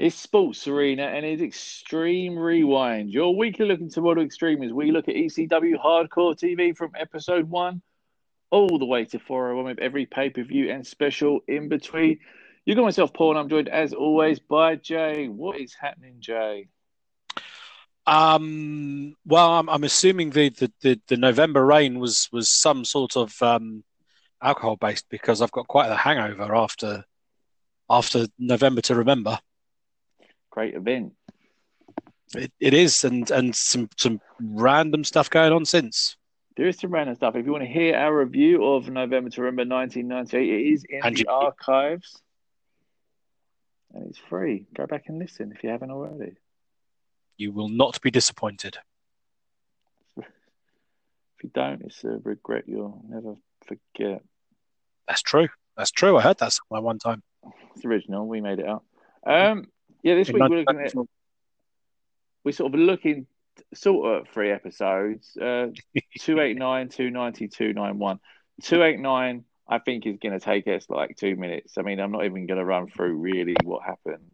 It's Sports Arena and it's Extreme Rewind. Your weekly look into World of Extreme as we look at ECW Hardcore TV from episode one all the way to 401 with every pay per view and special in between. You got myself, Paul, and I'm joined as always by Jay. What is happening, Jay? Um, well, I'm, I'm assuming the, the, the, the, November rain was, was some sort of um, alcohol based because I've got quite a hangover after after November to remember. Great event. It, it is, and and some some random stuff going on since. There is some random stuff. If you want to hear our review of November to remember 1998, it is in and the you, archives, and it's free. Go back and listen if you haven't already. You will not be disappointed. if you don't, it's a regret you'll never forget. That's true. That's true. I heard that somewhere one time. It's original. We made it up. Um, yeah, this week we're looking at we're sort of looking sort of three episodes. Uh, 289, 290, 291. 289, I think, is going to take us like two minutes. I mean, I'm not even going to run through really what happened.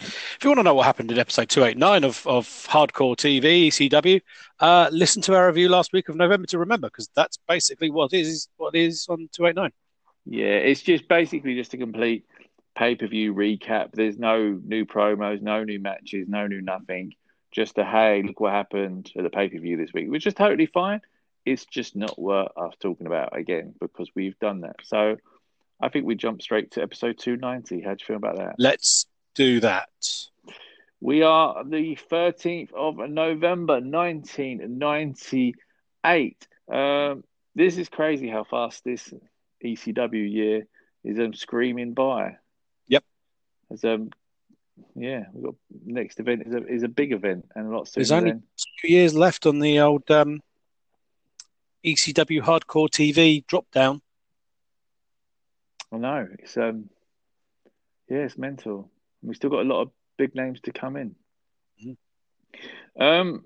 If you want to know what happened in episode 289 of, of Hardcore TV, ECW, uh, listen to our review last week of November to Remember, because that's basically what is what is on 289. Yeah, it's just basically just a complete pay per view recap. There's no new promos, no new matches, no new nothing. Just a hey, look what happened at the pay per view this week, which is totally fine. It's just not worth us talking about again because we've done that. So I think we jump straight to episode 290. How do you feel about that? Let's do that. We are the 13th of November 1998. Um, this is crazy how fast this ECW year is um, screaming by. As um, yeah, we've got next event is a is a big event and a lot There's only then. two years left on the old um, ECW Hardcore TV drop down. I know it's um, yeah, it's mental. We still got a lot of big names to come in. Mm-hmm. Um,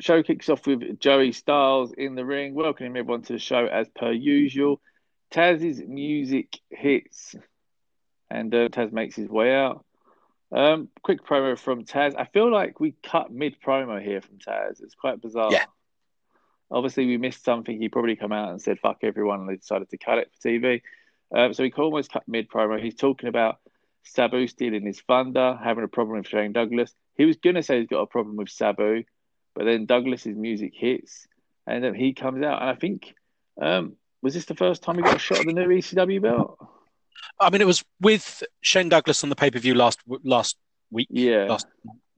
show kicks off with Joey Styles in the ring, welcoming everyone to the show as per usual. Taz's music hits and uh, Taz makes his way out. Um, quick promo from Taz. I feel like we cut mid promo here from Taz. It's quite bizarre. Yeah. Obviously, we missed something. He probably come out and said "fuck everyone," and they decided to cut it for TV. Um, so he almost cut mid promo. He's talking about Sabu stealing his thunder, having a problem with Shane Douglas. He was gonna say he's got a problem with Sabu, but then Douglas's music hits, and then he comes out. And I think um, was this the first time he got a shot of the new ECW belt? I mean, it was with Shane Douglas on the pay per view last last week. Yeah. Last,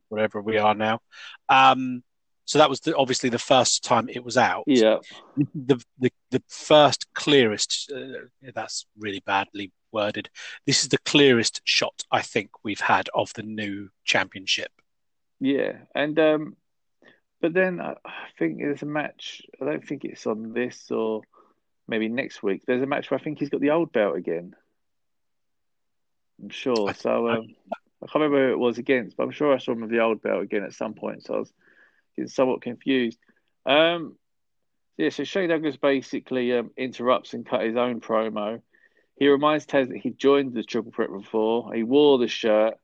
whatever we are now. Um, so that was the, obviously the first time it was out. Yeah. The the, the first clearest. Uh, that's really badly worded. This is the clearest shot I think we've had of the new championship. Yeah, and um, but then I think there's a match. I don't think it's on this or maybe next week. There's a match where I think he's got the old belt again. I'm sure. So um, I can't remember who it was against, but I'm sure I saw him with the old belt again at some point. So I was getting somewhat confused. Um, yeah, so Shane Douglas basically um, interrupts and cut his own promo. He reminds Taz that he joined the Triple Threat before. He wore the shirt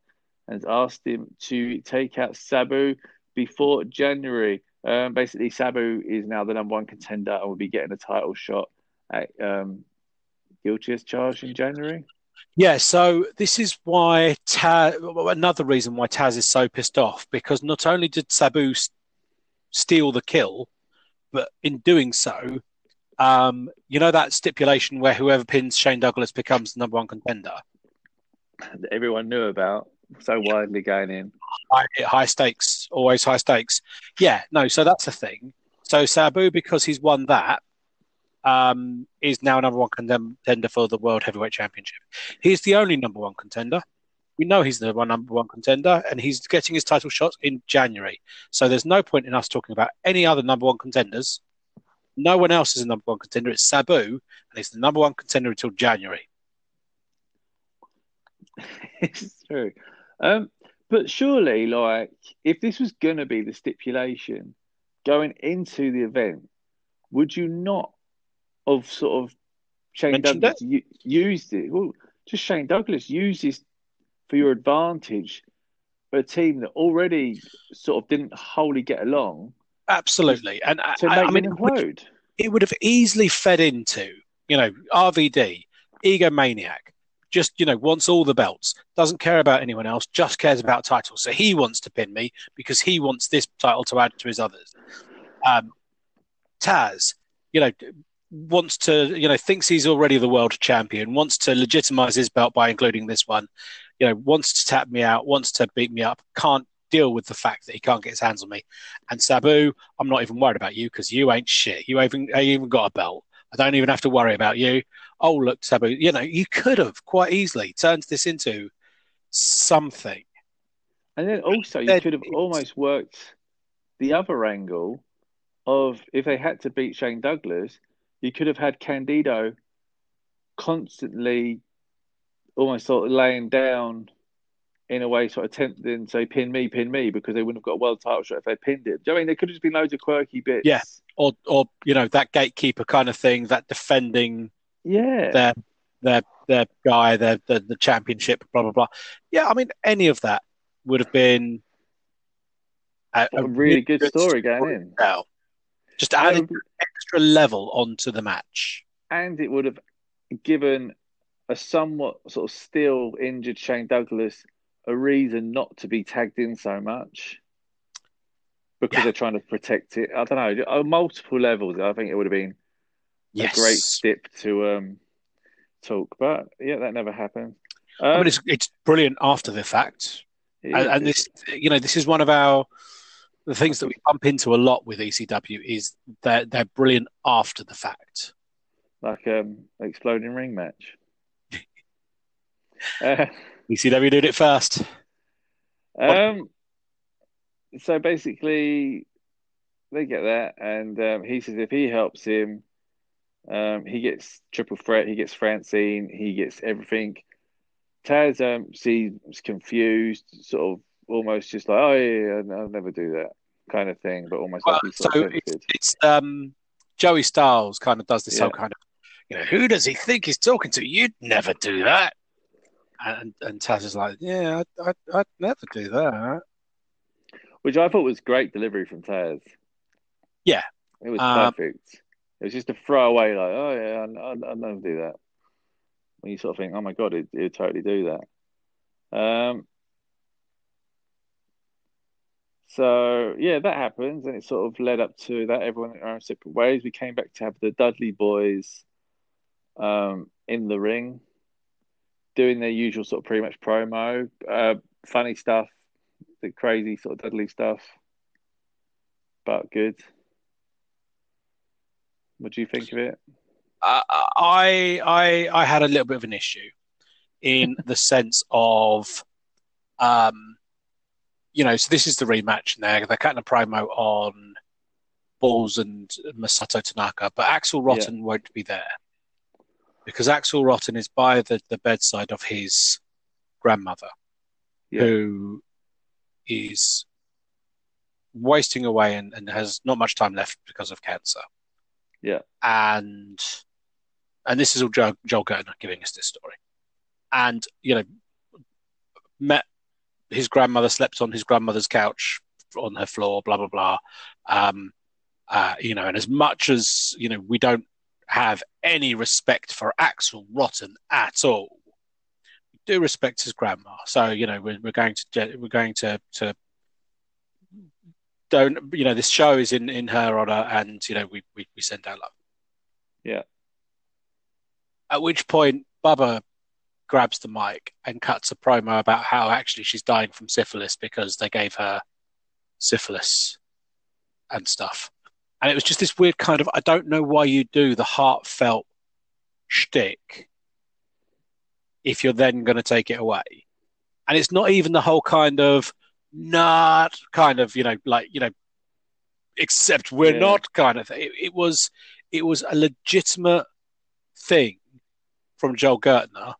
and asked him to take out Sabu before January. Um, basically, Sabu is now the number one contender and will be getting a title shot at um, guilty as charged in January. Yeah, so this is why Taz, another reason why Taz is so pissed off because not only did Sabu steal the kill, but in doing so, um, you know that stipulation where whoever pins Shane Douglas becomes the number one contender. That everyone knew about, so widely going in. High, high stakes, always high stakes. Yeah, no, so that's a thing. So Sabu, because he's won that, um, is now number one contender for the World Heavyweight Championship. He's the only number one contender. We know he's the one number one contender, and he's getting his title shot in January. So there's no point in us talking about any other number one contenders. No one else is a number one contender. It's Sabu, and he's the number one contender until January. it's true. Um, but surely, like, if this was going to be the stipulation going into the event, would you not of sort of Shane Mentioned Douglas it? used it. Well, just Shane Douglas used this for your advantage a team that already sort of didn't wholly get along Absolutely, and to I, make I mean, it would, it would have easily fed into, you know, RVD, egomaniac, just you know wants all the belts, doesn't care about anyone else, just cares about titles. So he wants to pin me because he wants this title to add to his others. Um, Taz, you know, wants to, you know, thinks he's already the world champion, wants to legitimize his belt by including this one, you know, wants to tap me out, wants to beat me up, can't deal with the fact that he can't get his hands on me. And Sabu, I'm not even worried about you because you ain't shit. You even ain't even got a belt. I don't even have to worry about you. Oh, look, Sabu, you know, you could have quite easily turned this into something. And then also, you could have almost worked the other angle of if they had to beat Shane Douglas, you could have had Candido constantly almost sort of laying down in a way, sort of tempting, say, pin me, pin me, because they wouldn't have got a world title shot if they pinned him. Do you know I mean? There could have just been loads of quirky bits. Yeah. Or, or you know, that gatekeeper kind of thing, that defending Yeah. their their their guy, their the, the championship, blah blah blah. Yeah, I mean, any of that would have been a, a really good story going in. tell. Just adding extra level onto the match. and it would have given a somewhat sort of still injured Shane Douglas a reason not to be tagged in so much because Yeah. they're trying to protect it. I don't know, on multiple levels. I think it would have been Yes, a great step to um, talk, but yeah, that never happened. Um, I mean, it's it's brilliant after the fact, and, and this, you know, this is one of our the things that we bump into a lot with ECW is they're they're brilliant after the fact. like um, exploding ring match. uh, ECW did it first. Um, so basically, they get there, and um, he says if he helps him, um, he gets triple threat, he gets Francine, he gets everything. Taz um, seems confused, sort of almost just like, oh yeah, yeah, I'll never do that kind of thing, but almost Well, like so tempted. It's um, Joey Styles kind of does this Yeah. whole kind of, you know, who does he think he's talking to? You'd never do that. And and Taz is like, yeah, I'd, I'd, I'd never do that. Which I thought was great delivery from Taz. Yeah. It was Um, perfect. It was just a throwaway, like, oh yeah, I'd, I'd never do that. When you sort of think, oh my god, he'd, he'd totally do that. Um. So yeah, that happens, and it sort of led up to that. Everyone went our own separate ways. We came back to have the Dudley boys, um, in the ring, doing their usual sort of pre-match promo, uh, funny stuff, the crazy sort of Dudley stuff, but good. What do you think of it? Uh, I I I had a little bit of an issue in the sense of, um, you know, so this is the rematch, and they're they're cutting a promo on Balls and Masato Tanaka, but Axl Rotten won't be there because Axl Rotten is by the, the bedside of his grandmother, Yeah. who is wasting away and, and has not much time left because of cancer. Yeah. And and this is all Joe, Joel Gertner giving us this story. And, you know, met his grandmother, slept on his grandmother's couch on her floor, blah, blah, blah. Um, uh, you know, and as much as, you know, we don't have any respect for Axl Rotten at all, we do respect his grandma. So, you know, we're, we're going to, we're going to, to, don't, you know, this show is in, in her honor and, you know, we, we, we send our love. Yeah. At which point, Bubba grabs the mic and cuts a promo about how actually she's dying from syphilis because they gave her syphilis and stuff. And it was just this weird kind of I don't know why you do the heartfelt shtick if you're then going to take it away. And it's not even the whole kind of not kind of you know like you know except we're Yeah. not kind of thing. It, it was it was a legitimate thing from Joel Gertner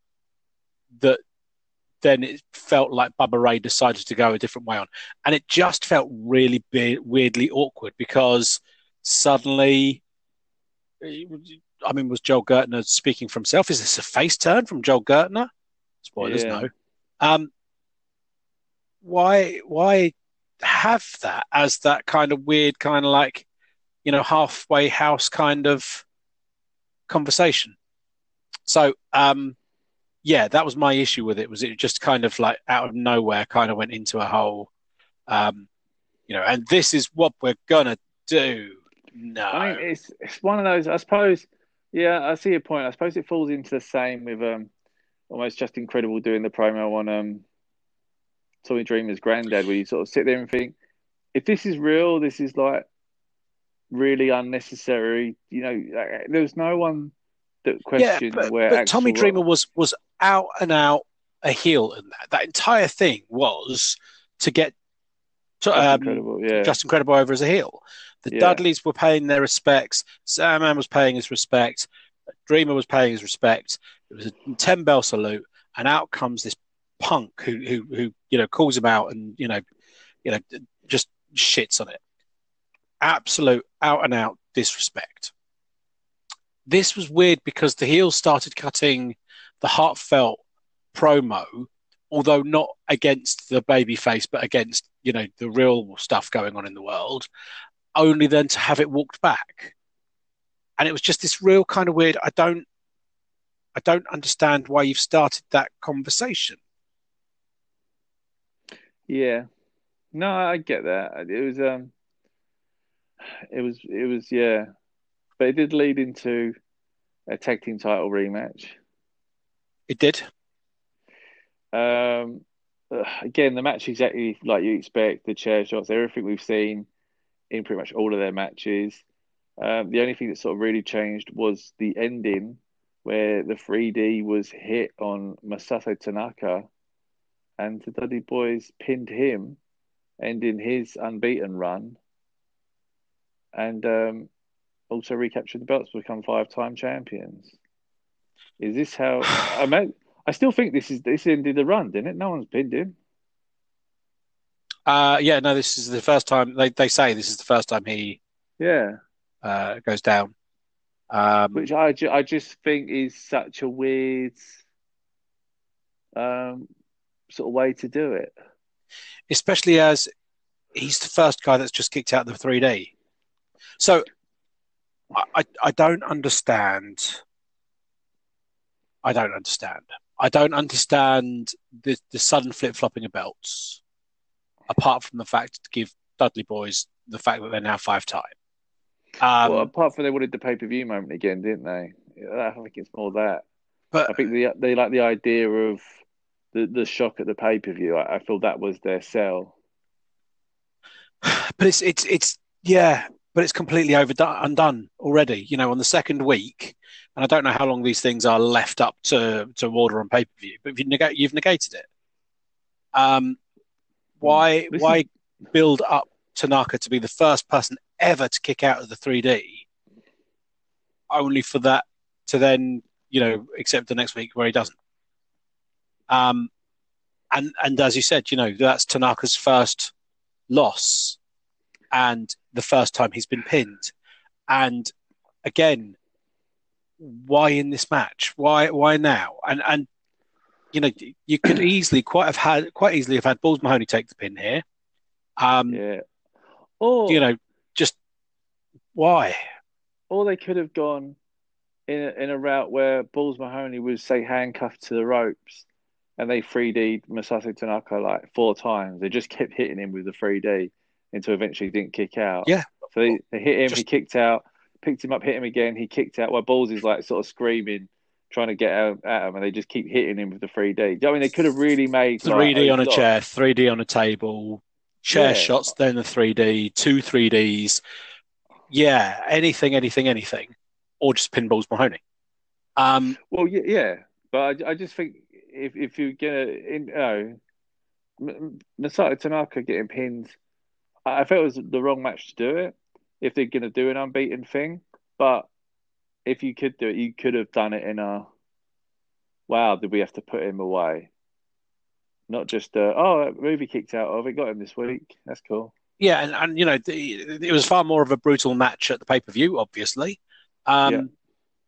then it felt like Bubba Ray decided to go a different way on, and it just felt really be- weirdly awkward because suddenly, I mean, was Joel Gertner speaking for himself? Is this a face turn from Joel Gertner? Spoilers, Yeah. no. Um, why why have that as that kind of weird kind of like you know halfway house kind of conversation so um yeah that was my issue with it was it just kind of like out of nowhere kind of went into a hole, um you know and this is what we're gonna do no I mean, it's it's one of those. I suppose. Yeah, I see your point. I suppose it falls into the same with um, almost Justin Credible doing the promo on um, Tommy Dreamer's granddad, where you sort of sit there and think, if this is real, this is like really unnecessary. You know, there was no one that questioned yeah, but, where. but Tommy Dreamer was. was out and out a heel in that. That entire thing was to get to, um, incredible. Yeah, Justin Credible over as a heel. The Yeah. Dudleys were paying their respects. Sandman was paying his respect. Dreamer was paying his respect. It was a ten bell salute, and out comes this punk who who who you know calls him out and you know you know just shits on it. Absolute out and out disrespect. This was weird because the heels started cutting the heartfelt promo, although not against the baby face, but against you know the real stuff going on in the world. Only then to have it walked back, and it was just this real kind of weird. I don't, I don't understand why you've started that conversation. yeah. No, I get that. It was um, it was it was yeah, but it did lead into a tag team title rematch. It did. Um, again, the match exactly like you expect. The chair shots, everything we've seen in pretty much all of their matches. Um, the only thing that sort of really changed was the ending, where the 3D was hit on Masato Tanaka, and the Dudley Boys pinned him, ending his unbeaten run, and um, also recaptured the belts to become five-time champions. Is this how? I mean, I still think this is this ended the run, didn't it? No one's pinned him. Uh, yeah, no, this is the first time they, they say this is the first time he Yeah, uh, goes down. Um, which I, ju- I just think is such a weird um, sort of way to do it. especially as he's the first guy that's just kicked out the 3D. So I, I, don't understand. I don't understand. I don't understand the, the sudden flip flopping of belts, apart from the fact to give Dudley Boys the fact that they're now five time. Um, well, apart from they wanted the pay per view moment again, didn't they? I think it's more that. but I think they they like the idea of the the shock at the pay per view. I, I feel that was their sell. but it's it's it's yeah, but it's completely overdone undone already. You know, on the second week, and I don't know how long these things are left up to to order on pay per view. But if you negate, you've negated it. Um, why This why build up Tanaka to be the first person ever to kick out of the 3D, only for that to then you know accept the next week where he doesn't. Um, and and as you said, you know that's Tanaka's first loss and the first time he's been pinned. And again, why in this match? Why why now? And and you know you could easily quite have had quite easily have had Balls Mahoney take the pin here. Um, Yeah. Or you know, just why? or they could have gone in a, in a route where Balls Mahoney was say handcuffed to the ropes, and they 3D Masato Tanaka like four times. They just kept hitting him with the 3D until eventually he didn't kick out. Yeah. So they, they hit him, he kicked out, picked him up, hit him again, he kicked out. While Balls is like sort of screaming, trying to get out at him, and they just keep hitting him with the 3D. Do you know what I mean, they could have really made like, 3D oh, on a chair, 3D on a table, chair Yeah. shots, then the 3D, two 3Ds. Yeah, anything, anything, anything, or just pinballs Mahoney. Um, Well, yeah, yeah. but I, I just think if if you're gonna, in, you know, Masato Tanaka getting pinned, I felt it was the wrong match to do it. If they're gonna do an unbeaten thing, but if you could do it, you could have done it in a. Wow, did we have to put him away? Not just uh, oh, movie kicked out of it, got him this week. That's cool. yeah, and, and you know, the, it was far more of a brutal match at the pay per view, obviously. Um, Yeah.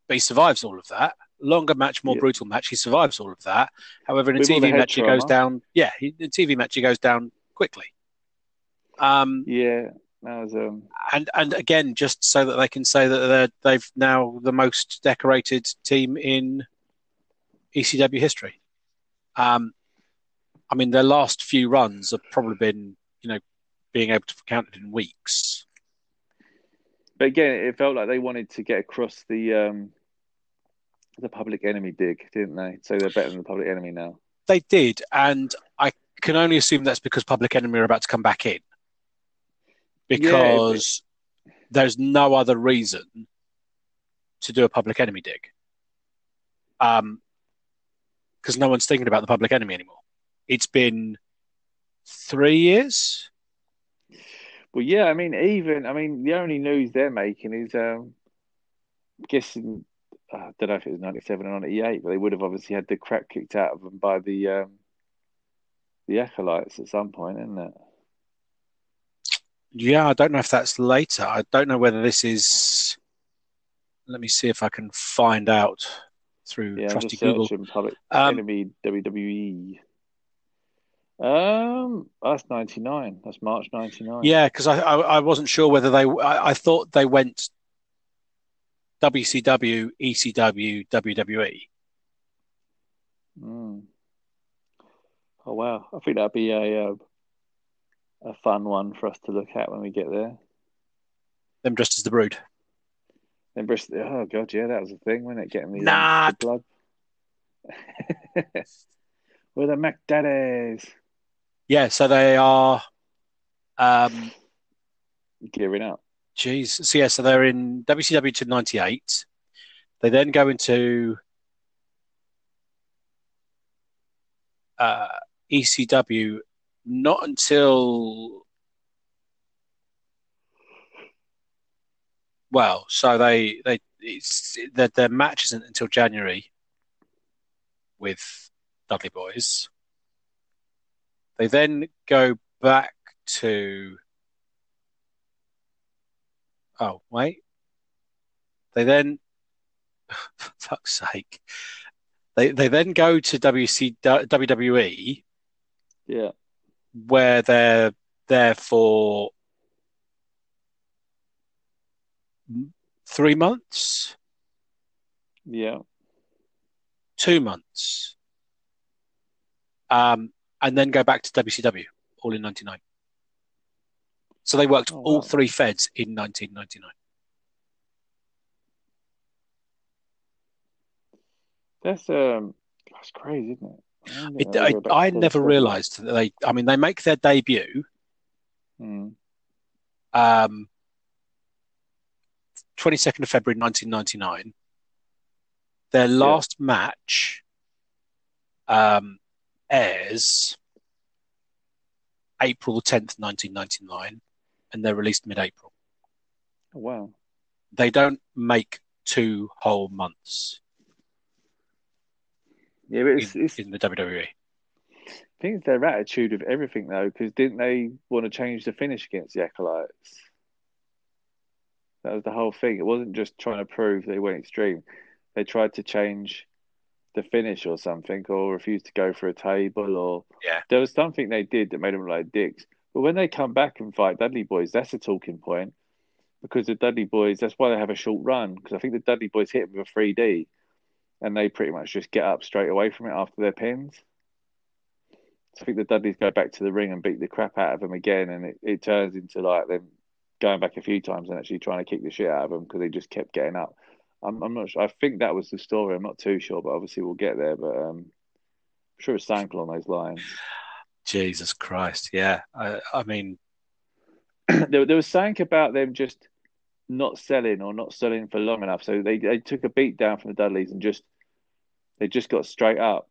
But he survives all of that. longer match, more Yeah. brutal match. He survives all of that. However, in a With the TV match, he goes down. Yeah, he, in a TV match, he goes down quickly. Um, Yeah, that was um. and and again, just so that they can say that they're they've now the most decorated team in ECW history. Um, I mean, their last few runs have probably been, you know, being able to count it in weeks. But again, it felt like they wanted to get across the um, the public enemy dig, didn't they? So they're better than the public enemy now. They did, and I can only assume that's because Public Enemy are about to come back in. Because there's no other reason to do a Public Enemy dig. Um, because no one's thinking about the Public Enemy anymore. It's been three years. Well, yeah, I mean, even I mean, the only news they're making is um, I'm guessing uh, I don't know if it was '97 or '98, but they would have obviously had the crap kicked out of them by the um, the acolytes at some point, isn't it? Yeah, I don't know if that's later. I don't know whether this is. Let me see if I can find out through Yeah, trusty Google. public Um, enemy WWE. Um, that's '99. That's March '99. Yeah, because I, I I wasn't sure whether they. I, I thought they went WCW, ECW, WWE. Mm. Oh wow! I think that'd be a uh, a fun one for us to look at when we get there. Them dressed as the Brood. Then Bristol. Oh god, yeah, that was a thing, wasn't it? Getting the, um, Nah. the blood. We're the Mac Daddies Yeah, so they are. Um, gearing up. Jeez. So yeah, so they're in WCW to '98. They then go into uh, ECW not until well, so they they it's their, their match isn't until January with Dudley Boys. They then go back to Oh, wait. They then, for fuck's sake, they they then go to WC, WWE Yeah, where they're there for three months, yeah. two months, um, and then go back to WCW all in '99. So they worked Oh, all wow. three feds in 1999. That's um, that's crazy, isn't it? I It, I, I never realised that they. I mean, they make their debut Hmm. um, 22nd of February 1999. Their last match um, airs April 10th, 1999, and they're released mid April. Oh, wow. They don't make two whole months Yeah, but it's, in, it's in the. WWE. I think it's their attitude of everything though, because didn't they want to change the finish against the acolytes? That was the whole thing. It wasn't just trying to prove they went extreme. They tried to change the finish or something, or refused to go for a table, or Yeah. there was something they did that made them like dicks. But when they come back and fight Dudley Boys, that's a talking point because the Dudley Boys. That's why they have a short run because I think the Dudley Boys hit them with a 3D, and they pretty much just get up straight away from it after their pins. So I think the Dudleys go back to the ring and beat the crap out of them again, and it, it turns into like them going back a few times and actually trying to kick the shit out of them because they just kept getting up. I'm, I'm not sure. I think that was the story. I'm not too sure, but obviously we'll get there. But um, I'm sure it's something along those lines. Jesus Christ. Yeah. I, I mean, there, there was something about them just not selling or not selling for long enough. So they, they took a beat down from the Dudleys and just they just got straight up.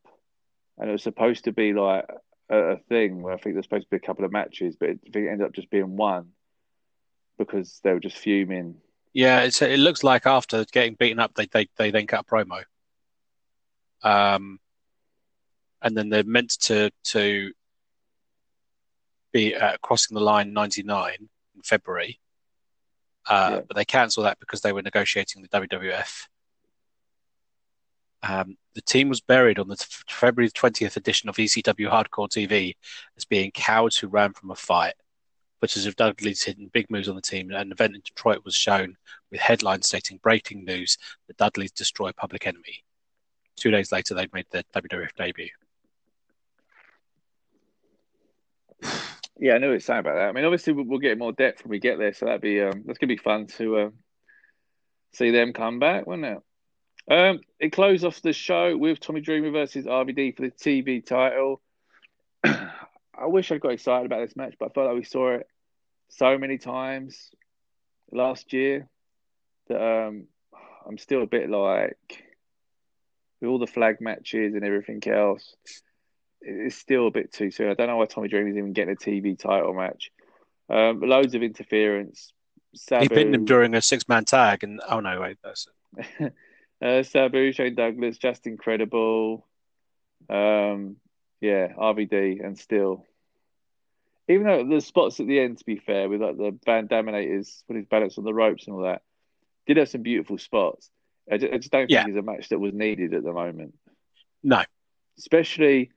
And it was supposed to be like a, a thing where I think there's supposed to be a couple of matches, but it, it ended up just being one because they were just fuming. Yeah, it's, it looks like after getting beaten up, they they, they then cut a promo. Um, and then they're meant to to be uh, crossing the line ninety nine in February, uh, Yeah. but they cancelled that because they were negotiating the WWF. Um, the team was buried on the February 20th edition of ECW Hardcore TV as being cowards who ran from a fight. Footage of Dudley's hidden big moves on the team, and an event in Detroit was shown with headlines stating breaking news that Dudley's destroy Public Enemy. Two days later, they'd made their WWF debut. Yeah, I know you're saying about that. I mean, obviously we'll, get more depth when we get there, so that'd be um, that's gonna be fun to uh, see them come back, wouldn't it? Um, it closed off the show with Tommy Dreamer versus RVD for the TV title. I wish I'd got excited about this match, but I felt like we saw it so many times last year that um, I'm still a bit like with all the flag matches and everything else. It's still a bit too soon. I don't know why Tommy Dreamer is even getting a TV title match. Um, loads of interference. Sabu, he pinned him during a six-man tag, and oh no, wait, that's uh, Sabu, Shane Douglas, Justin Credible. Um, yeah, RVD, and still, even though the spots at the end, to be fair, with like the Van Daminators put his balance on the ropes and all that, did have some beautiful spots. I just, I just don't think it's a match that was needed at the moment. No, especially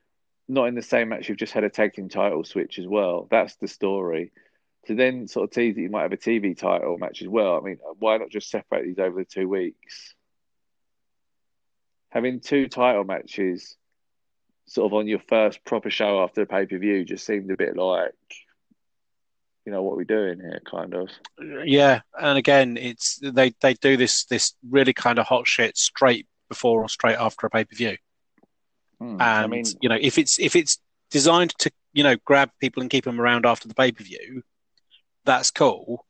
not in the same match you've just had a tag team title switch as well. That's the story. To then sort of tease that you might have a TV title match as well. I mean, why not just separate these over the two weeks? Having two title matches sort of on your first proper show after the pay per view just seemed a bit like, you know, what we're doing here, kind of. Yeah, and again, it's they they do this this really kind of hot shit straight before or straight after a pay per view. Hmm, and I mean, you know, if it's if it's designed to you know grab people and keep them around after the pay per view, that's cool.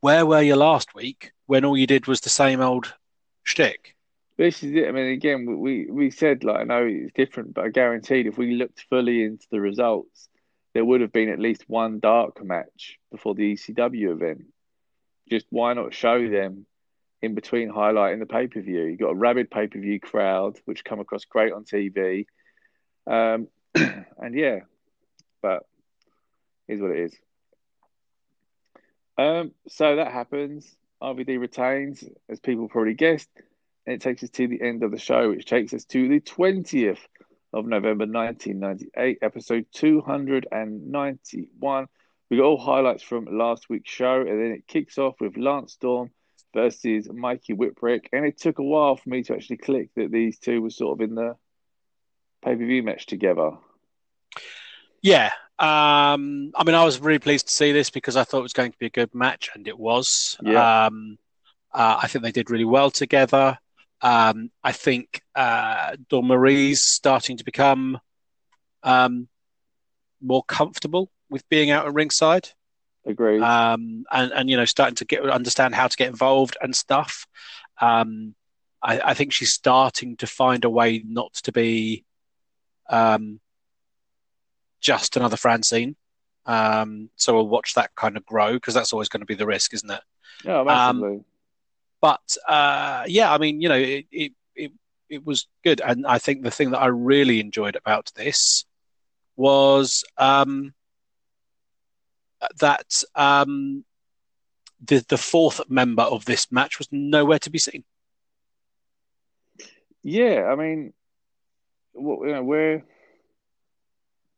Where were you last week when all you did was the same old shtick? This is it. I mean, again, we we said like I know it's different, but I guaranteed if we looked fully into the results, there would have been at least one dark match before the ECW event. Just why not show them in between highlighting the pay per view? You got a rabid pay per view crowd, which come across great on TV, um, and yeah, but is what it is. Um, so that happens. RVD retains, as people probably guessed, and it takes us to the end of the show, which takes us to the 20th of November 1998, episode 291. We got all highlights from last week's show, and then it kicks off with Lance Storm versus Mikey Whipwreck. And it took a while for me to actually click that these two were sort of in the pay per view match together. Yeah, um, I mean, I was really pleased to see this because I thought it was going to be a good match, and it was. Yeah. Um, uh, I think they did really well together. Um, I think uh, Dawn Marie's starting to become um, more comfortable with being out at ringside. Agreed. Um, and and you know, starting to get understand how to get involved and stuff. Um, I, I, think she's starting to find a way not to be um, just another Francine. Um, so we'll watch that kind of grow because that's always going to be the risk, isn't it? Yeah, massively. Um, but uh, yeah, I mean, you know, it, it, it it was good, and I think the thing that I really enjoyed about this was um, that um, the the fourth member of this match was nowhere to be seen. Yeah, I mean, what, you know, where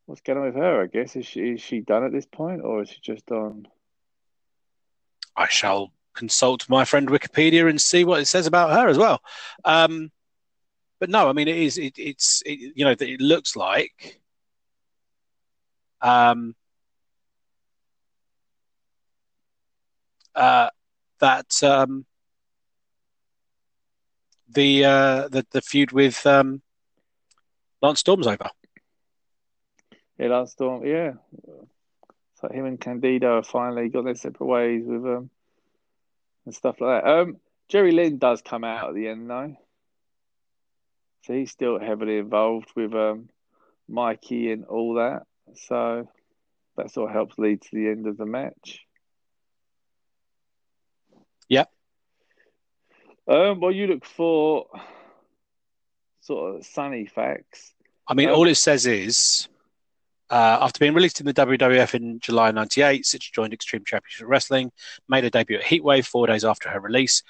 what's going on with her? I guess is she is she done at this point, or is she just on? I shall consult my friend Wikipedia and see what it says about her as well. Um, but no, I mean it is it, it's it, you know it looks like um, uh, that um, the uh, the the feud with um, Lance Storm's over. Yeah, Lance Storm. Yeah, so him and Candido finally got their separate ways with um and stuff like that. Um, Jerry Lynn does come out at the end though, so he's still heavily involved with um, Mikey and all that. So that sort of helps lead to the end of the match. Yep. Um, well, you look for sort of sunny facts. I mean, um, all it says is uh, after being released in the WWF in July 98, Sytch joined Extreme Championship Wrestling, made a debut at Heatwave four days after her release.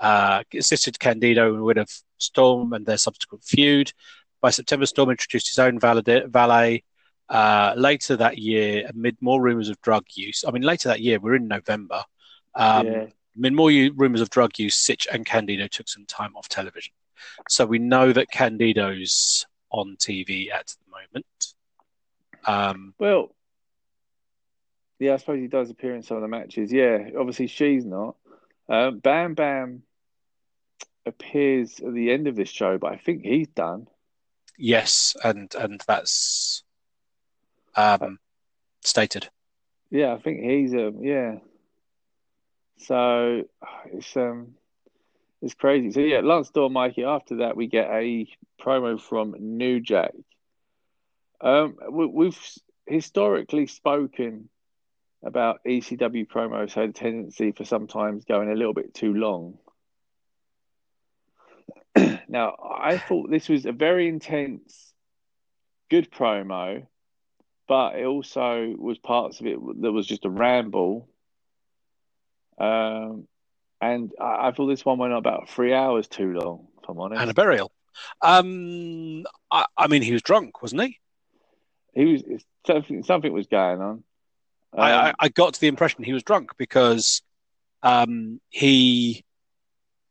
uh, assisted Candido in win of Storm and their subsequent feud. By September, Storm introduced his own valet. Uh, later that year, amid more rumors of drug use, I mean, later that year, we're in November. Um, yeah. Amid more rumors of drug use, Sytch and Candido took some time off television. So we know that Candido's on TV at the moment. Um, well, yeah, I suppose he does appear in some of the matches. Yeah, obviously she's not. Um, Bam Bam appears at the end of this show, but I think he's done. Yes, and and that's um, stated. Yeah, I think he's um yeah. So it's um it's crazy. So yeah, Lance Storm, Mikey. After that, we get a promo from New Jack. Um, we, have historically spoken about ECW promos had a tendency for sometimes going a little bit too long. now, I thought this was a very intense, good promo, but it also was parts of it that was just a ramble. Um, and I, I thought this one went on about three hours too long. If I'm honest, and a burial. Um, I, I mean, he was drunk, wasn't he? He was something. Something was going on. Um, I, I, got to the impression he was drunk because um, he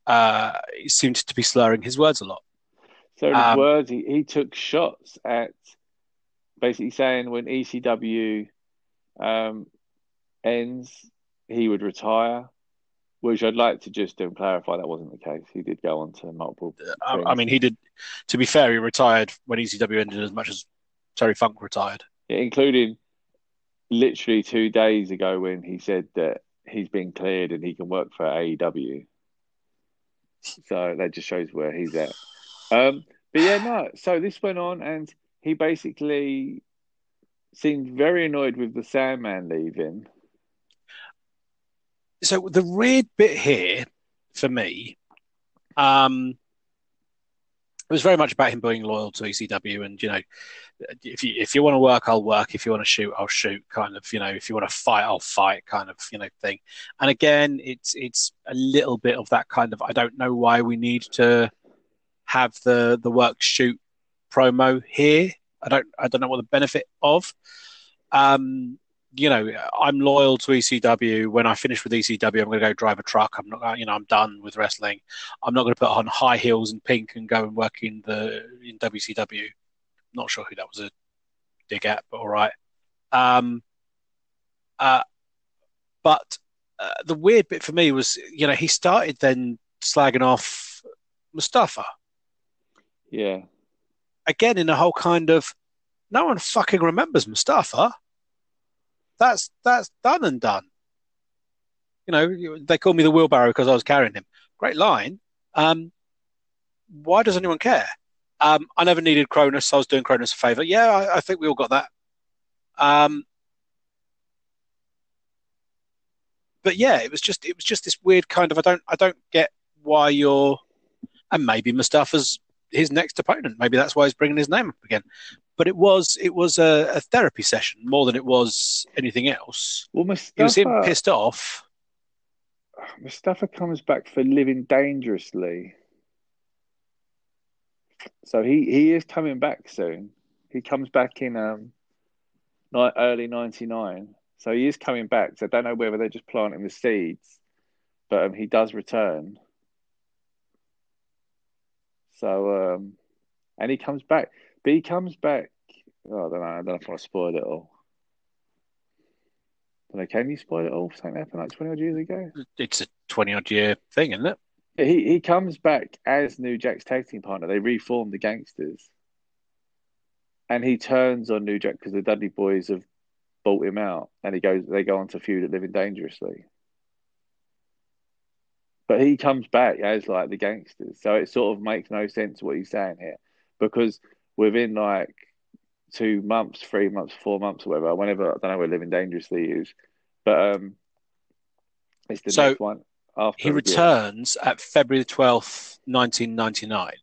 uh, seemed to be slurring his words a lot. So um, words, he, he took shots at basically saying when ECW um, ends, he would retire. Which I'd like to just um, clarify that wasn't the case. He did go on to multiple. Uh, I mean, he did. To be fair, he retired when ECW ended as much as Terry Funk retired, yeah, including literally two days ago when he said that he's been cleared and he can work for AEW. So that just shows where he's at. Um, but yeah, no. So this went on, and he basically seemed very annoyed with the Sandman leaving so the weird bit here for me, um, it was very much about him being loyal to ECW, and you know, if you if you want to work, I'll work. If you want to shoot, I'll shoot. Kind of, you know, if you want to fight, I'll fight. Kind of, you know, thing. And again, it's it's a little bit of that kind of. I don't know why we need to have the the work shoot promo here. I don't I don't know what the benefit of. Um, you know, I'm loyal to ECW. When I finish with ECW, I'm going to go drive a truck. I'm not, you know, I'm done with wrestling. I'm not going to put on high heels and pink and go and work in the in WCW. Not sure who that was a dig at, but all right. Um, uh, but uh, the weird bit for me was, you know, he started then slagging off Mustafa. Yeah. Again, in a whole kind of, no one fucking remembers Mustafa that's that's done and done. You know, they call me the wheelbarrow because I was carrying him. Great line. Um, why does anyone care? Um, I never needed Cronus. So I was doing Cronus a favor. Yeah, I, I think we all got that. Um, but yeah, it was just it was just this weird kind of I don't I don't get why you're and maybe Mustafa's his next opponent. Maybe that's why he's bringing his name up again but it was it was a, a, therapy session more than it was anything else. Well, Mustafa, it was him pissed off. Mustafa comes back for living dangerously, so he he is coming back soon. He comes back in um, early '99, so he is coming back. So I don't know whether they're just planting the seeds, but um, he does return. So um, and he comes back. But he comes back. Oh, I don't know. I don't know if I want to spoil it all. I know, can you spoil it all? Something happened like 20 odd years ago? It's a 20 odd year thing, isn't it? He he comes back as New Jack's tag team partner. They reform the Gangstas. And he turns on New Jack because the Dudley boys have bought him out. And he goes they go on to feud at Living Dangerously. But he comes back as like the Gangstas. So it sort of makes no sense what he's saying here. Because within like two months, three months, four months, or whatever. Whenever I don't know where living dangerously is, but um, it's the so next one. After he returns at February twelfth, nineteen ninety nine.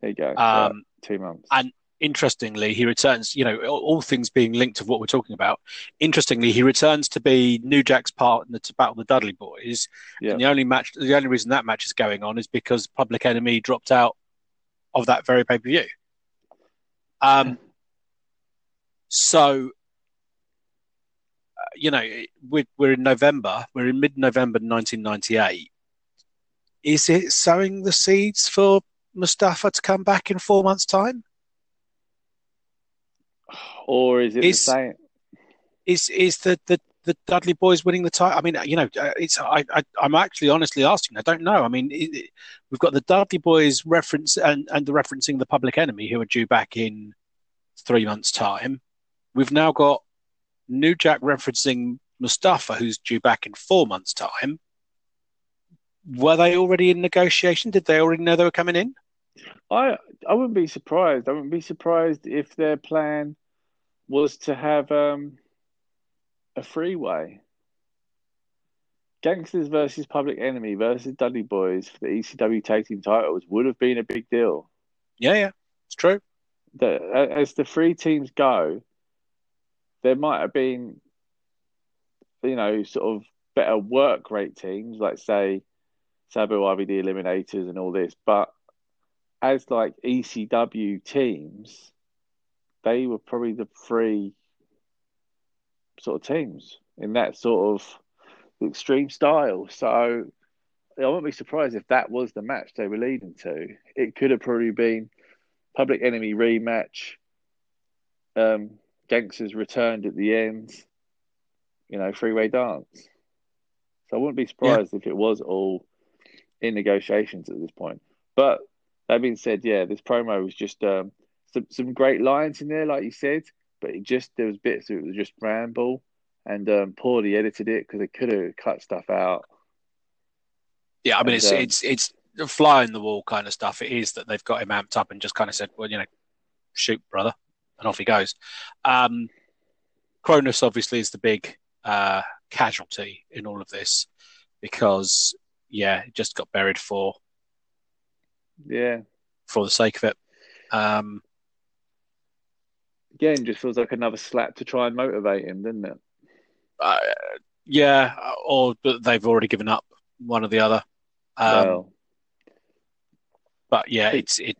There you go. Um, two months, and interestingly, he returns. You know, all, all things being linked to what we're talking about. Interestingly, he returns to be New Jack's partner to battle the Dudley Boys. Yeah. And the only match, the only reason that match is going on is because Public Enemy dropped out of that very pay per view. Um. So, uh, you know, we're we're in November. We're in mid November, 1998. Is it sowing the seeds for Mustafa to come back in four months' time? Or is it Is- the same? is is the the, the Dudley boys winning the title? I mean, you know, uh, it's I, I I'm actually honestly asking. I don't know. I mean, it, it- we've got the Dudley boys reference and and the referencing the Public Enemy who are due back in three months' time. We've now got New Jack referencing Mustafa, who's due back in four months' time. Were they already in negotiation? Did they already know they were coming in? I I wouldn't be surprised. I wouldn't be surprised if their plan was to have um, a freeway. Gangstas versus Public Enemy versus Dudley Boys for the ECW tag team titles would have been a big deal. Yeah, yeah, it's true. The, as the three teams go, there might have been, you know, sort of better work rate teams, like say Sabu RVD Eliminators and all this, but as like ECW teams, they were probably the three sort of teams in that sort of extreme style. So I wouldn't be surprised if that was the match they were leading to. It could have probably been Public Enemy rematch. Um, Gangstas returned at the end. You know, three way dance. So I wouldn't be surprised if it was all in negotiations at this point. But that being said, yeah, this promo was just um, some some great lines in there, like you said. But it just there was bits that was just ramble and um, poorly edited it because they could have cut stuff out. Yeah, I mean, And, it's um, it's it's the fly in the wall kind of stuff. It is that they've got him amped up and just kind of said, "Well, you know, shoot, brother," and off he goes. Um, Kronus obviously is the big uh, casualty in all of this because, yeah, it just got buried for Yeah, for the sake of it. Um, again, just feels like another slap to try and motivate him, doesn't it? uh, yeah, or but they've already given up one or the other. Um, well, but yeah, it's it.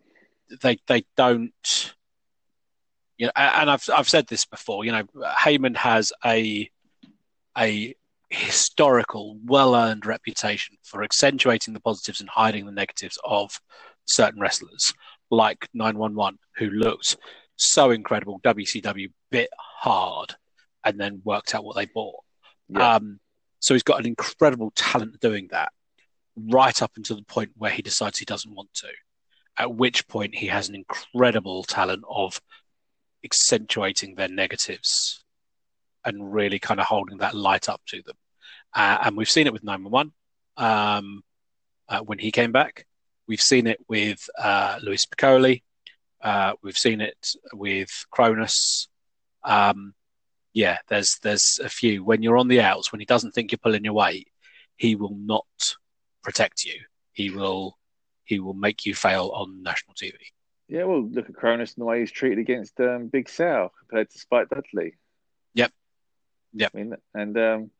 They they don't. You know, and I've I've said this before. You know, Heyman has a a historical, well earned reputation for accentuating the positives and hiding the negatives of certain wrestlers, like Nine One One, who looked so incredible. WCW bit hard, and then worked out what they bought. yeah, Um, so he's got an incredible talent doing that, right up until the point where he decides he doesn't want to. At which point he has an incredible talent of accentuating their negatives and really kind of holding that light up to them. Uh, and we've seen it with 911 um, uh, when he came back. We've seen it with uh, Louie Spicolli. Uh, we've seen it with Kronus. Um, yeah, there's there's a few. When you're on the outs, when he doesn't think you're pulling your weight, he will not protect you. He will he will make you fail on national TV. yeah. Well, look at Kronus and the way he's treated against um, Big Sal compared to Spike Dudley. Yep. Yep. I mean, and um,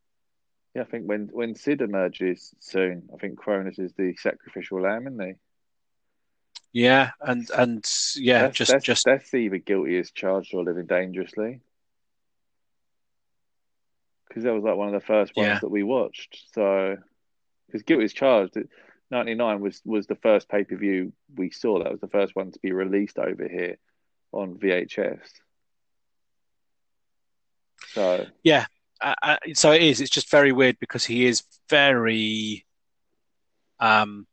yeah, I think when when Sid emerges soon, I think Kronus is the sacrificial lamb, isn't he? Yeah, and and yeah, that's, just that's, just that's either guilty as charged or living dangerously. Because that was like one of the first ones Yeah. that we watched. So, because guilty as charged, ninety nine was was the first pay per view we saw. That was the first one to be released over here on VHS. So uh, uh, so it is. It's just very weird because he is very, um,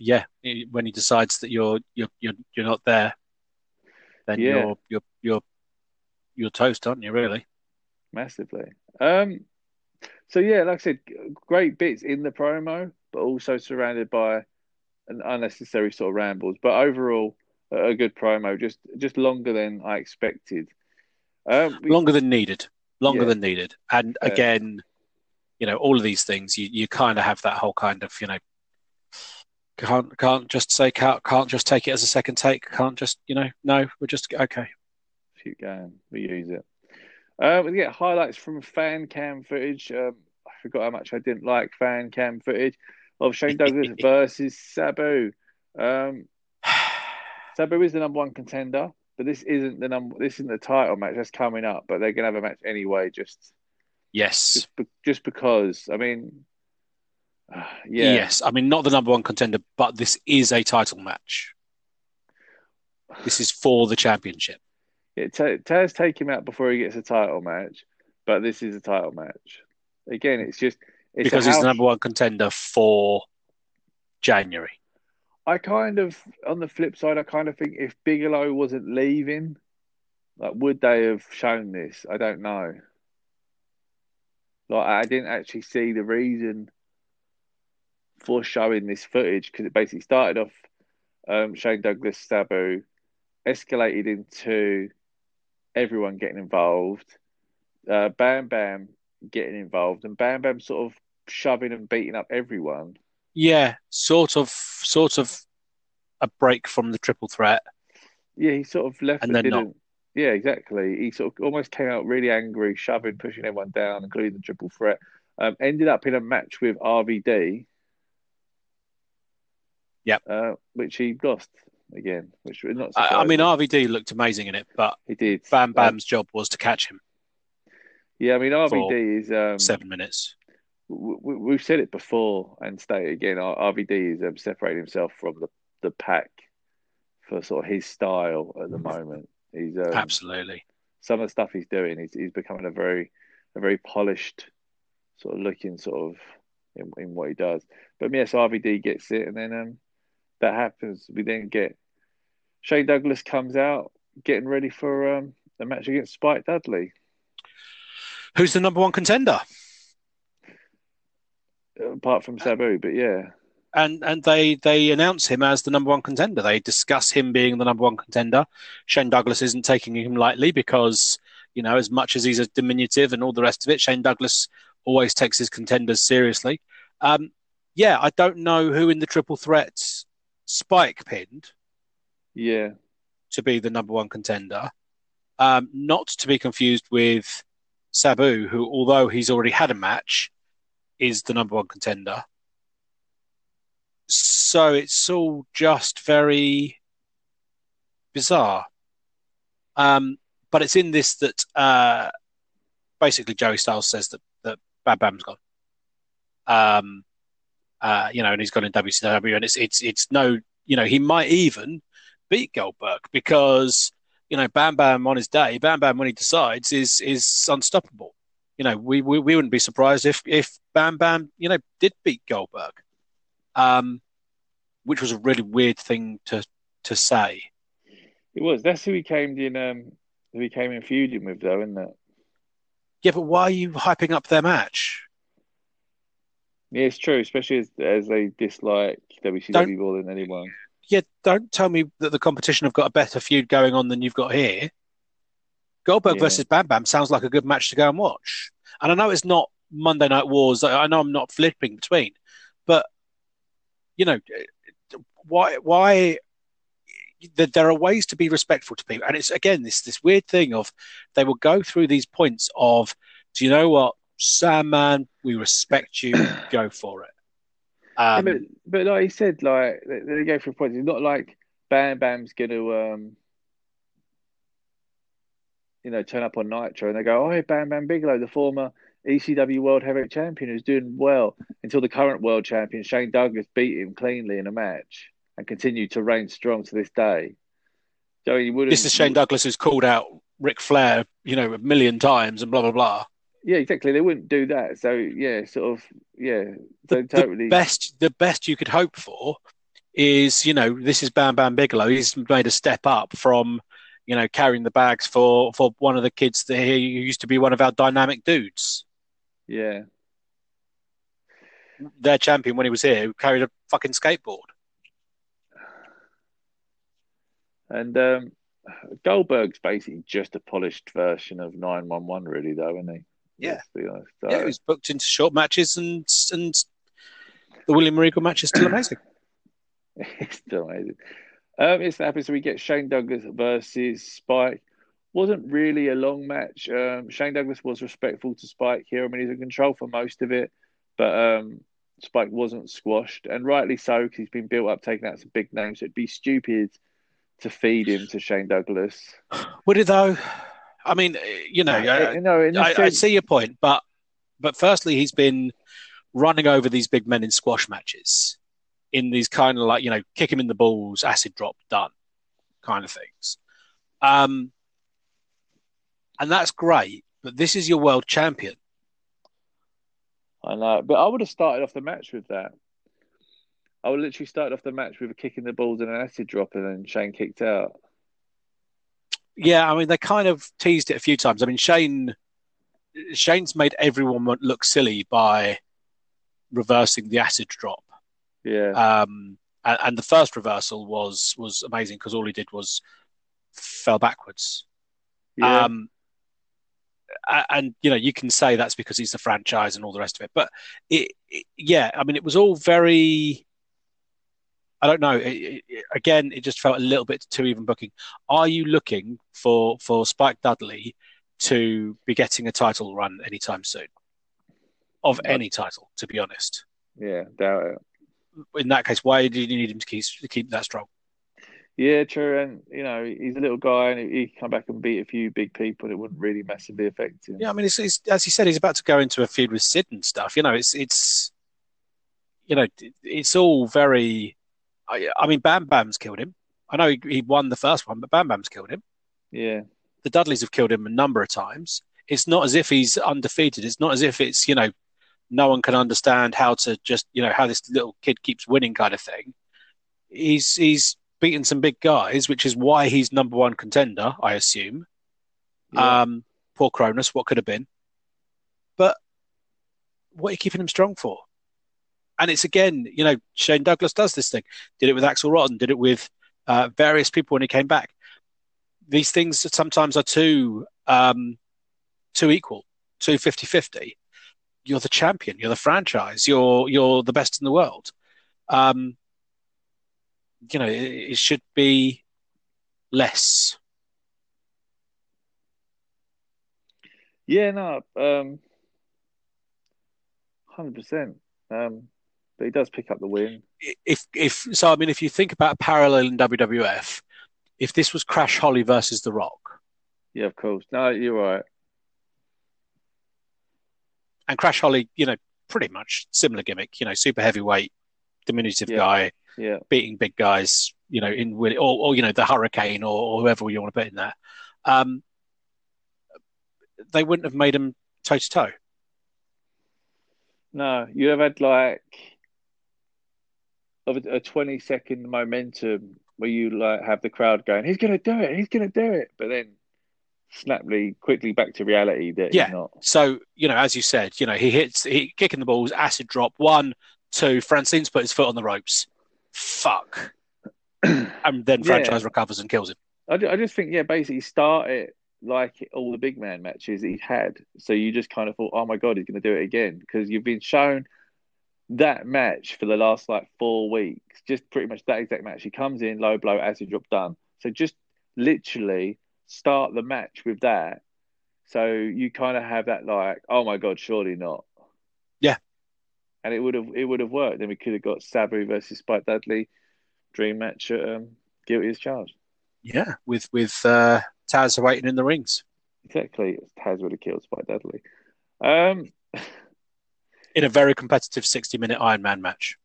yeah. When he decides that you're you're you're you're not there, then Yeah. you're you're you're you're toast, aren't you? Really? massively. Um, so yeah, like I said, great bits in the promo, but also surrounded by an unnecessary sort of rambles. But overall, a, good promo, just just longer than I expected. Um, we- Longer than needed. Longer Yeah. than needed. And Yeah. again, you know, all of these things, you you kind of have that whole kind of you know Can't can't just say can't can't just take it as a second take. Can't just you know no. We're just okay. Keep going. We use it. Uh, we get highlights from fan cam footage. Um, I forgot how much I didn't like fan cam footage of Shane Douglas versus Sabu. Um, Sabu is the number one contender, but this isn't the number. This isn't the title match that's coming up. But they're gonna have a match anyway. Just yes, just, be, just because. I mean, yeah, yes. I mean, not the number one contender, but this is a title match. This is for the championship. Yeah, T- Taz take him out before he gets a title match, but this is a title match. Again, it's just it's because he's the number one contender for January. I kind of, on the flip side, I kind of think if Bigelow wasn't leaving, like, would they have shown this? I don't know. Like, I didn't actually see the reason for showing this footage because it basically started off um, Shane Douglas Sabu, escalated into everyone getting involved, uh, Bam Bam getting involved, and Bam Bam sort of shoving and beating up everyone. Yeah, sort of, sort of a break from the triple threat. Yeah, he sort of left and then didn't. not. Yeah, exactly. He sort of almost came out really angry, shoving, pushing everyone down, including the triple threat. Um, ended up in a match with RVD. Yep. Uh, which he lost again, which was not. I, I mean. RVD looked amazing in it, but he did. Bam Um, Bam's job was to catch him yeah, I mean, RVD is. Um, seven minutes. w- w- we've said it before and state it again. RVD is um, separating himself from the, the pack for sort of his style at the moment. He's um, Absolutely. some of the stuff he's doing. He's, he's becoming a very a very polished sort of looking sort of in, in what he does. But yes, RVD gets it, and then um, that happens. We then get Shane Douglas comes out getting ready for um, the match against Spike Dudley. Who's the number one contender? Apart from Sabu, but yeah, and and they they announce him as the number one contender. They discuss him being the number one contender. Shane Douglas isn't taking him lightly because you know as much as he's a diminutive and all the rest of it, Shane Douglas always takes his contenders seriously. Um, yeah, I don't know who in the triple threat Spike pinned yeah, to be the number one contender. Um, not to be confused with Sabu, who although he's already had a match, is the number one contender. So it's all just very bizarre. Um, but it's in this that uh, basically Joey Styles says that that Bam Bam's gone. Um, uh, you know, and he's gone in WCW, and it's it's it's no, you know, he might even beat Goldberg because you know Bam Bam on his day, Bam Bam when he decides is is unstoppable. You know, we we, we wouldn't be surprised if if Bam Bam you know did beat Goldberg, um, which was a really weird thing to to say. it was. That's who he came in. Um, who he came in feuding with, though, isn't it? Yeah, but why are you hyping up their match? Yeah, it's true, especially as, as they dislike WCW Don't- more than anyone. Yeah, don't tell me that the competition have got a better feud going on than you've got here. Goldberg Yeah. versus Bam Bam sounds like a good match to go and watch. And I know it's not Monday Night Wars. I know I'm not flipping between, but you know, why? Why? There there are ways to be respectful to people, and it's again this this weird thing of they will go through these points of, do you know what, Sandman, we respect you, go for it. Um, yeah, but, but like he said, like they, they go for points. It's not like Bam Bam's going to, um, you know, turn up on Nitro and they go, "Oh, hey, Bam Bam Bigelow, the former ECW World Heavyweight Champion, who's doing well." Until the current World Champion Shane Douglas beat him cleanly in a match and continued to reign strong to this day. So you wouldn't. this is Shane Douglas who's called out Ric Flair, you know, a million times and blah blah blah. Yeah, exactly. They wouldn't do that. So yeah, sort of yeah. the, totally. the best the best you could hope for is you know this is Bam Bam Bigelow. He's made a step up from you know carrying the bags for for one of the kids that he used to be one of our dynamic dudes. Yeah. Their champion when he was here who carried a fucking skateboard. And um, Goldberg's basically just a polished version of 911, really, though, isn't he? Yeah. Honest. Yeah, So, he was booked into short matches and and the William Regal match is still amazing. It's still amazing. Um, it's happens. So we get Shane Douglas versus Spike. Wasn't really a long match. Um, Shane Douglas was respectful to Spike here. I mean, he's in control for most of it, but um, Spike wasn't squashed, and rightly so because he's been built up, taking out some big names. So it'd be stupid to feed him to Shane Douglas. Would it though? I mean, you know, Uh, no, in the I, I see your point, but but firstly, he's been running over these big men in squash matches, in these kind of like you know, kick him in the balls, acid drop, done, kind of things. Um, and that's great, but this is your world champion. I know, but I would have started off the match with that. I would literally start off the match with a kick in the balls and an acid drop, and then Shane kicked out. Yeah, I mean, they kind of teased it a few times. I mean, Shane, Shane's made everyone look silly by reversing the acid drop. Yeah, Um, and, and the first reversal was was amazing because all he did was fell backwards. yeah, Um, and you know you can say that's because he's the franchise and all the rest of it, but it, it- yeah, I mean it was all very. I don't know. It, it, again, it just felt a little bit too even booking. Are you looking for for Spike Dudley to be getting a title run anytime soon? Of any title, to be honest. yeah, doubt it. In that case, why do you need him to keep to keep that strong? Yeah, true, and you know he's a little guy, and he can come back and beat a few big people, it wouldn't really massively affect him. Yeah, I mean, it's, it's as he said, he's about to go into a feud with Sid and stuff. You know, it's it's you know, it's all very. I, I mean, Bam Bam's killed him. I know he, he won the first one, but Bam Bam's killed him. yeah, The Dudleys have killed him a number of times. It's not as if he's undefeated. It's not as if it's you know, no one can understand how to just you know how this little kid keeps winning kind of thing. He's he's beaten some big guys, which is why he's number one contender, I assume. yeah. Um, poor Kronus, what could have been. But what are you keeping him strong for? And it's again, you know, Shane Douglas does this thing. Did it with Axl Rotten, did it with uh, various people when he came back. These things sometimes are too um, too equal, too 50-50. You're the champion, you're the franchise, you're you're the best in the world. Um, you know, it, it should be less. Yeah, no, um, hundred percent. Um, but he does pick up the win. if if so, I mean, if you think about a parallel in WWF, if this was Crash Holly versus The Rock, Yeah, of course. No, you're right. and Crash Holly, you know, pretty much similar gimmick, you know, super heavyweight, diminutive Yeah. guy Yeah, beating big guys, you know, in or, or you know the Hurricane or, or whoever you want to put in there, um, they wouldn't have made him toe to toe. no, you have had like of a, a twenty second momentum where you like have the crowd going, "He's gonna do it! He's gonna do it!" But then snaply, quickly back to reality that Yeah. not. So you know, as you said, you know, he hits, he kicking the balls, acid drop, one, two. Francine's put his foot on the ropes. Fuck. and then Yeah. franchise recovers and kills him. I, I just think, yeah, basically start it like all the big man matches he had. So you just kind of thought, oh my God, he's going to do it again. Because you've been shown that match for the last like four weeks, just pretty much that exact match. He comes in, low blow, acid drop, done. So just literally start the match with that. So you kind of have that like, oh my God, surely not. Yeah. And it would have it would have worked. Then we could have got Sabu versus Spike Dudley dream match at um, Guilty as Charged. Yeah, with with uh, Taz waiting in the rings Exactly. Taz would have killed Spike Dudley. Um, in a very competitive sixty minute Iron Man match.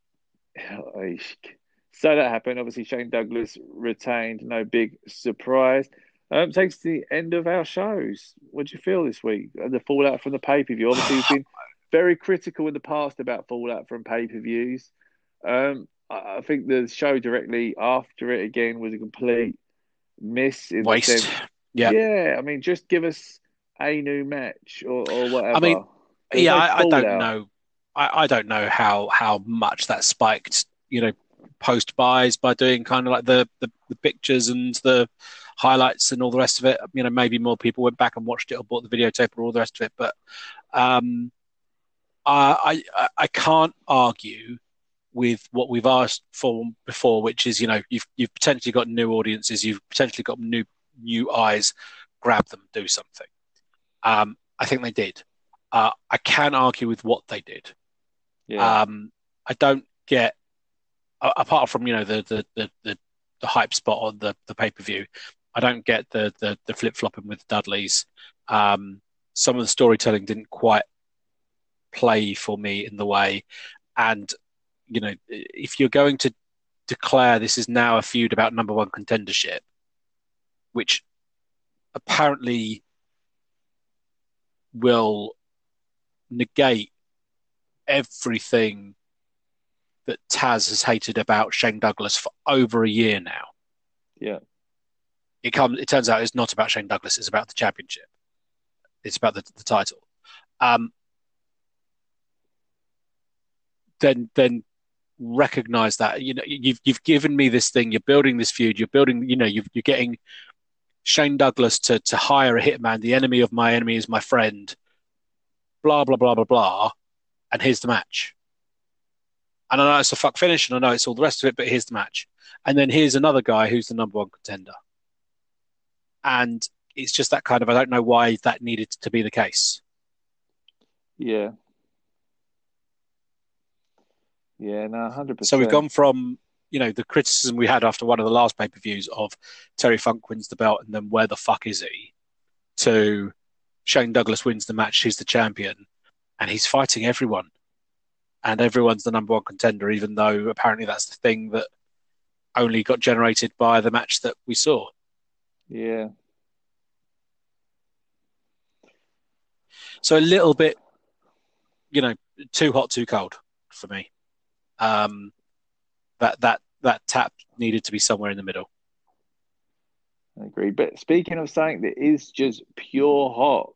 so that happened. Obviously, Shane Douglas retained. No big surprise. Um, takes the end of our shows. What do you feel this week? Uh, The fallout from the pay per view. Obviously, we've been very critical in the past about fallout from pay per views. Um, I think the show directly after it again was a complete miss. In Waste. Yeah. yeah. I mean, just give us a new match or, or whatever. I mean, yeah, no I, I don't know. I, I don't know how how much that spiked. You know, post buys by doing kind of like the, the the pictures and the highlights and all the rest of it. You know, maybe more people went back and watched it or bought the videotape or all the rest of it. But um, I I I can't argue with what we've asked for before, which is you know you've you've potentially got new audiences, you've potentially got new new eyes, grab them, do something. Um, I think they did. Uh, I can argue with what they did. Yeah. Um, I don't get apart from you know the the the, the, the hype spot on the the pay per view. I don't get the the, the flip flopping with Dudleys. Um, some of the storytelling didn't quite play for me in the way, and you know if you're going to declare this is now a feud about number one contendership, which apparently will negate everything that Taz has hated about Shane Douglas for over a year now. Yeah. It comes. It turns out it's not about Shane Douglas. It's about the championship. It's about the, the title. Um, then, then recognize that you know you've you've given me this thing. You're building this feud. You're building. You know you you're getting Shane Douglas to to hire a hitman. The enemy of my enemy is my friend. Blah blah blah blah blah. And here's the match. And I know it's a fuck finish, and I know it's all the rest of it, but here's the match. And then here's another guy who's the number one contender and it's just that kind of I don't know why that needed to be the case. Yeah. Yeah, no, hundred percent. So we've gone from you know the criticism we had after one of the last pay per views of Terry Funk wins the belt and then where the fuck is he, to Shane Douglas wins the match, he's the champion, and he's fighting everyone, and everyone's the number one contender, even though apparently that's the thing that only got generated by the match that we saw. Yeah. So a little bit, you know, too hot, too cold for me. Um, that that that tap needed to be somewhere in the middle. I agree. But speaking of something that is just pure hot,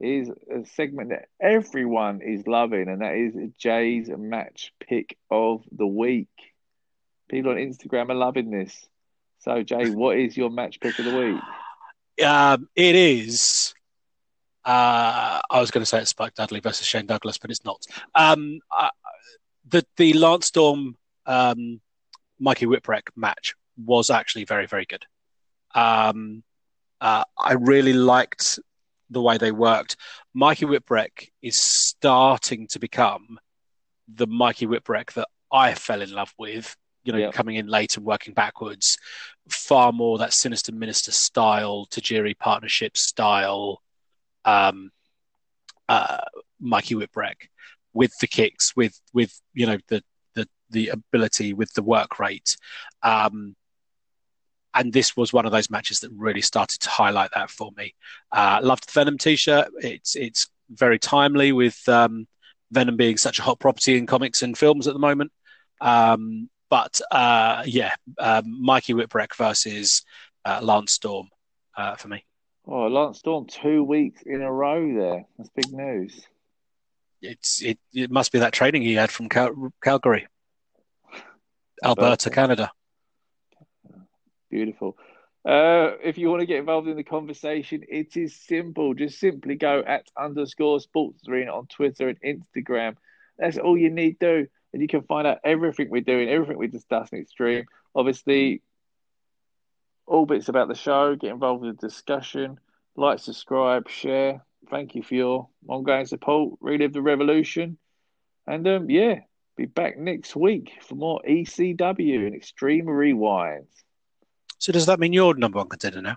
is a segment that everyone is loving, and that is Jay's match pick of the week. People on Instagram are loving this. So, Jay, what is your match pick of the week? Um, it is. Uh, I was going to say it's Spike Dudley versus Shane Douglas, but it's not. Um, uh, the the Lance Storm um, Mikey Whipwreck match was actually very very good. Um, uh, I really liked the way they worked. Mikey Whipwreck is starting to become the Mikey Whipwreck that I fell in love with you know, coming in late and working backwards, far more that sinister minister style, Tajiri partnership style, um, uh, Mikey Whipwreck with the kicks, with with you know the the the ability, with the work rate. Um, and this was one of those matches that really started to highlight that for me. Uh, loved the Venom T-shirt. It's it's very timely with um, Venom being such a hot property in comics and films at the moment. Um, but uh, yeah, um, Mikey Whipwreck versus uh, Lance Storm uh, for me. Oh, Lance Storm, two weeks in a row there. That's big news. It's it. It must be that training he had from Cal- Calgary, Alberta, Canada. Beautiful. Uh, if you want to get involved in the conversation, it is simple. Just simply go at underscore sports arena on Twitter and Instagram. That's all you need to do and you can find out everything we're doing, everything we discuss in Extreme. Obviously, all bits about the show, get involved in the discussion, like, subscribe, share. Thank you for your ongoing support. Relive the revolution. And um, yeah, be back next week for more ECW and Extreme Rewinds. So does that mean you're number one contender now?